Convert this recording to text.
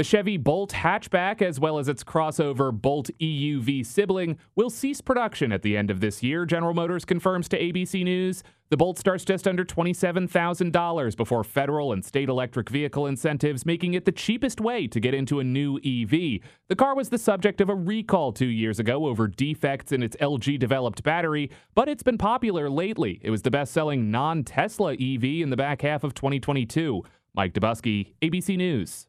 The Chevy Bolt hatchback, as well as its crossover Bolt EUV sibling, will cease production at the end of this year, General Motors confirms to ABC News. The Bolt starts just under $27,000 before federal and state electric vehicle incentives, making it the cheapest way to get into a new EV. The car was the subject of a recall two years ago over defects in its LG developed battery, but it's been popular lately. It was the best selling non Tesla EV in the back half of 2022. Mike Dobuski, ABC News.